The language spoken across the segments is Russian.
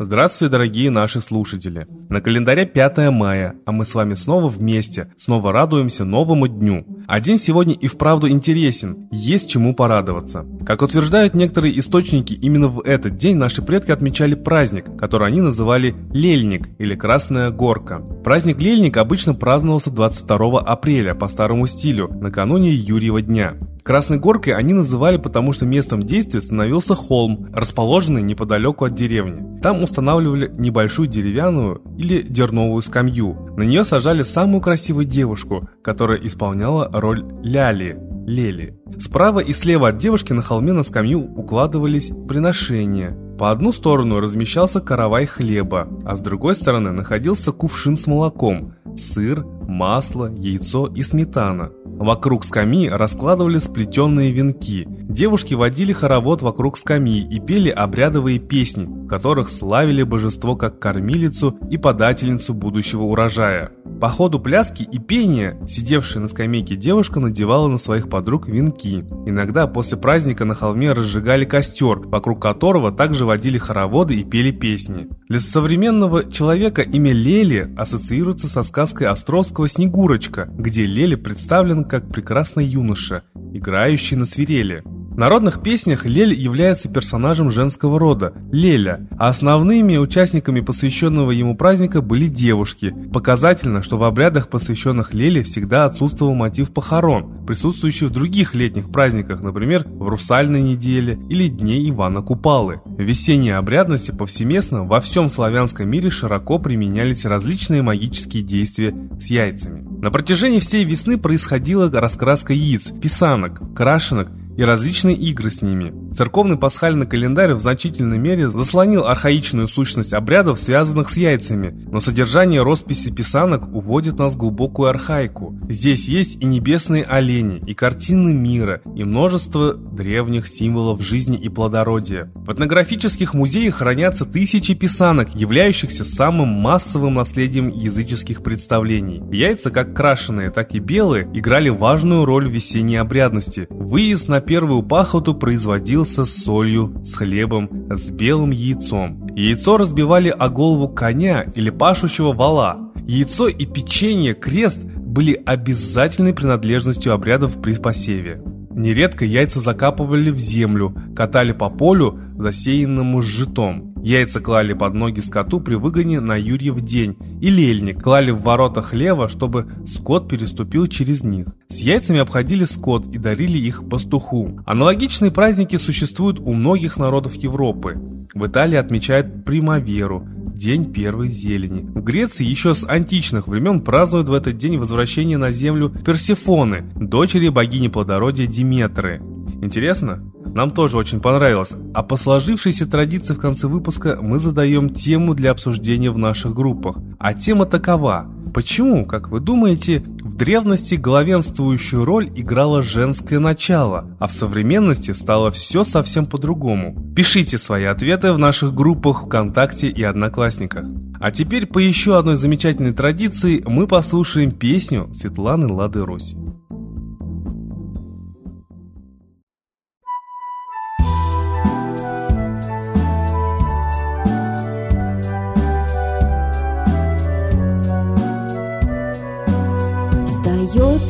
Здравствуйте, дорогие наши слушатели! На календаре 5 мая, а мы с вами снова вместе, снова радуемся новому дню. А день сегодня и вправду интересен, есть чему порадоваться. Как утверждают некоторые источники, именно в этот день наши предки отмечали праздник, который они называли Лельник или Красная Горка. Праздник Лельник обычно праздновался 22 апреля по старому стилю, накануне Юрьева дня. Красной горкой они называли, потому что местом действия становился холм, расположенный неподалеку от деревни. Там устанавливали небольшую деревянную или дерновую скамью. На нее сажали самую красивую девушку, которая исполняла роль ляли, лели. Справа и слева от девушки на холме на скамью укладывались приношения. По одну сторону размещался каравай хлеба, а с другой стороны находился кувшин с молоком, сыр, масло, яйцо и сметана. Вокруг скамьи раскладывали сплетенные венки. Девушки водили хоровод вокруг скамьи и пели обрядовые песни, в которых славили божество как кормилицу и подательницу будущего урожая. По ходу пляски и пения, сидевшая на скамейке девушка надевала на своих подруг венки. Иногда после праздника на холме разжигали костер, вокруг которого также водили хороводы и пели песни. Для современного человека имя Лели ассоциируется со сказкой Островского «Снегурочка», где Лели представлен как прекрасный юноша, играющий на свирели. Народных песнях Лель является персонажем женского рода – Леля, а основными участниками посвященного ему праздника были девушки. Показательно, что в обрядах, посвященных Леле, всегда отсутствовал мотив похорон, присутствующий в других летних праздниках, например, в Русальной неделе или Дне Ивана Купалы. В весенней обрядности повсеместно во всем славянском мире широко применялись различные магические действия с яйцами. На протяжении всей весны происходила раскраска яиц, писанок, крашенок и различные игры с ними. Церковный пасхальный календарь в значительной мере заслонил архаичную сущность обрядов, связанных с яйцами, но содержание росписи писанок уводит нас в глубокую архаику. Здесь есть и небесные олени, и картины мира, и множество древних символов жизни и плодородия. В этнографических музеях хранятся тысячи писанок, являющихся самым массовым наследием языческих представлений. Яйца, как крашеные, так и белые, играли важную роль в весенней обрядности. Выезд на первую пахоту производился с солью, с хлебом, с белым яйцом. Яйцо разбивали о голову коня или пашущего вала. Яйцо и печенье крест были обязательной принадлежностью обрядов при посеве. Нередко яйца закапывали в землю, катали по полю, засеянному житом. Яйца клали под ноги скоту при выгоне на Юрьев день, и лельник клали в ворота хлева, чтобы скот переступил через них. С яйцами обходили скот и дарили их пастуху. Аналогичные праздники существуют у многих народов Европы. В Италии отмечают примаверу, день первой зелени. В Греции еще с античных времен празднуют в этот день возвращение на землю Персефоны, дочери богини плодородия Диметры. Интересно? Нам тоже очень понравилось. А по сложившейся традиции в конце выпуска мы задаем тему для обсуждения в наших группах. А тема такова. Почему, как вы думаете, в древности главенствующую роль играло женское начало, а в современности стало все совсем по-другому? Пишите свои ответы в наших группах ВКонтакте и Одноклассниках. А теперь по еще одной замечательной традиции мы послушаем песню Светланы Лады Русь.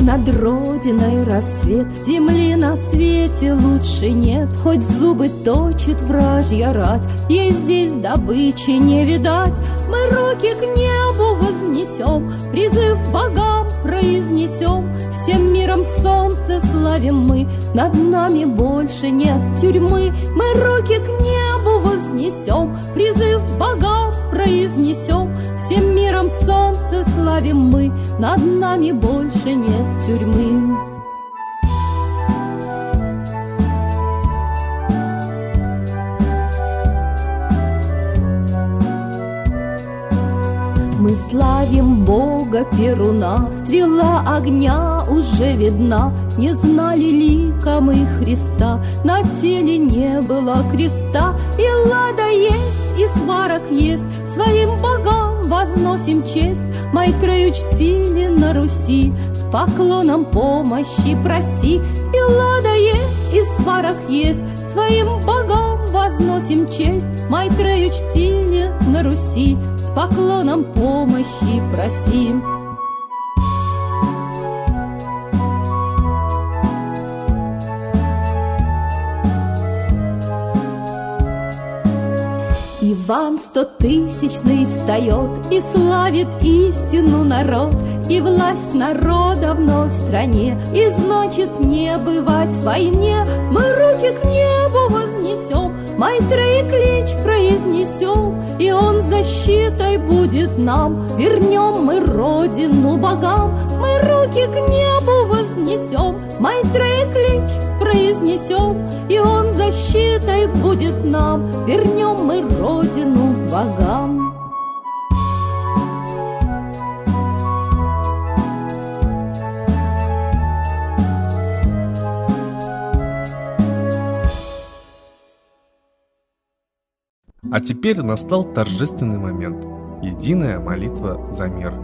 Над родиной рассвет. Земли на свете лучше нет Хоть зубы точит вражья рать. Ей здесь добычи не видать. Мы руки к небу вознесем Призыв богам произнесем. Всем миром солнце славим мы Над нами больше нет тюрьмы. Мы руки к небу вознесем Призыв богам произнесем Всем миром солнце славим мы Над нами больше нет тюрьмы. Мы славим Бога Перуна, Стрела огня уже видна, Не знали лика мы Христа, На теле не было креста, И лада есть, и сварок есть, Своим богам возносим честь, Майтрею чтили на Руси, С поклоном помощи проси, И лада есть, и сварок есть, Своим богам возносим честь, Майтрею чтили на Руси, С поклоном помощи просим. Иван стотысячный встает И славит истину народ, И власть народа вновь в стране, И значит не бывать в войне. Мы руки к небу вознесем, Майтреи клич произнесем, И он защитой будет нам. Вернем мы родину богам, Мы руки к небу вознесем, Майтреи клич произнесем, И он защитой будет нам. Вернем богам. А теперь настал торжественный момент. Единая молитва за мир.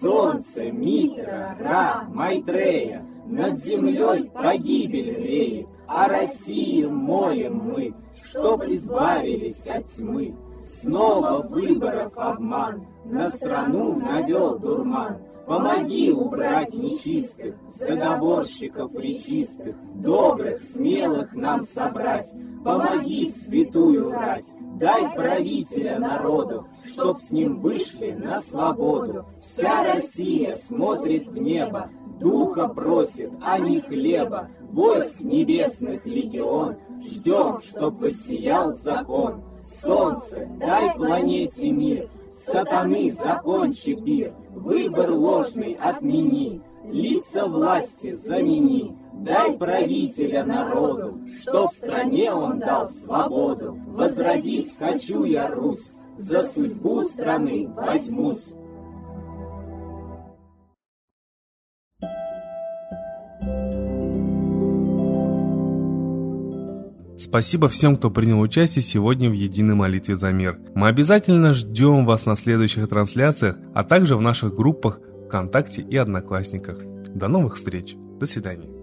Солнце, Митра, Ра, Майтрея, Над землей погибель реет, О России молим мы, Чтоб избавились от тьмы. Снова выборов обман, На страну навел дурман. Помоги убрать нечистых, Заговорщиков речистых, Добрых, смелых нам собрать, Помоги святую рать, Дай правителя народу, Чтоб с ним вышли на свободу. Вся Россия смотрит в небо, Духа просит, а не хлеба, Войск небесных легион, Ждем, чтоб воссиял закон. Солнце, дай планете мир, Сатаны закончи пир, Выбор ложный отмени, Лица власти замени, Дай правителя народу, Что в стране он дал свободу. Возродить хочу я Русь, За судьбу страны возьмусь. Спасибо всем, кто принял участие сегодня в единой молитве за мир. Мы обязательно ждем вас на следующих трансляциях, а также в наших группах ВКонтакте и Одноклассниках. До новых встреч. До свидания.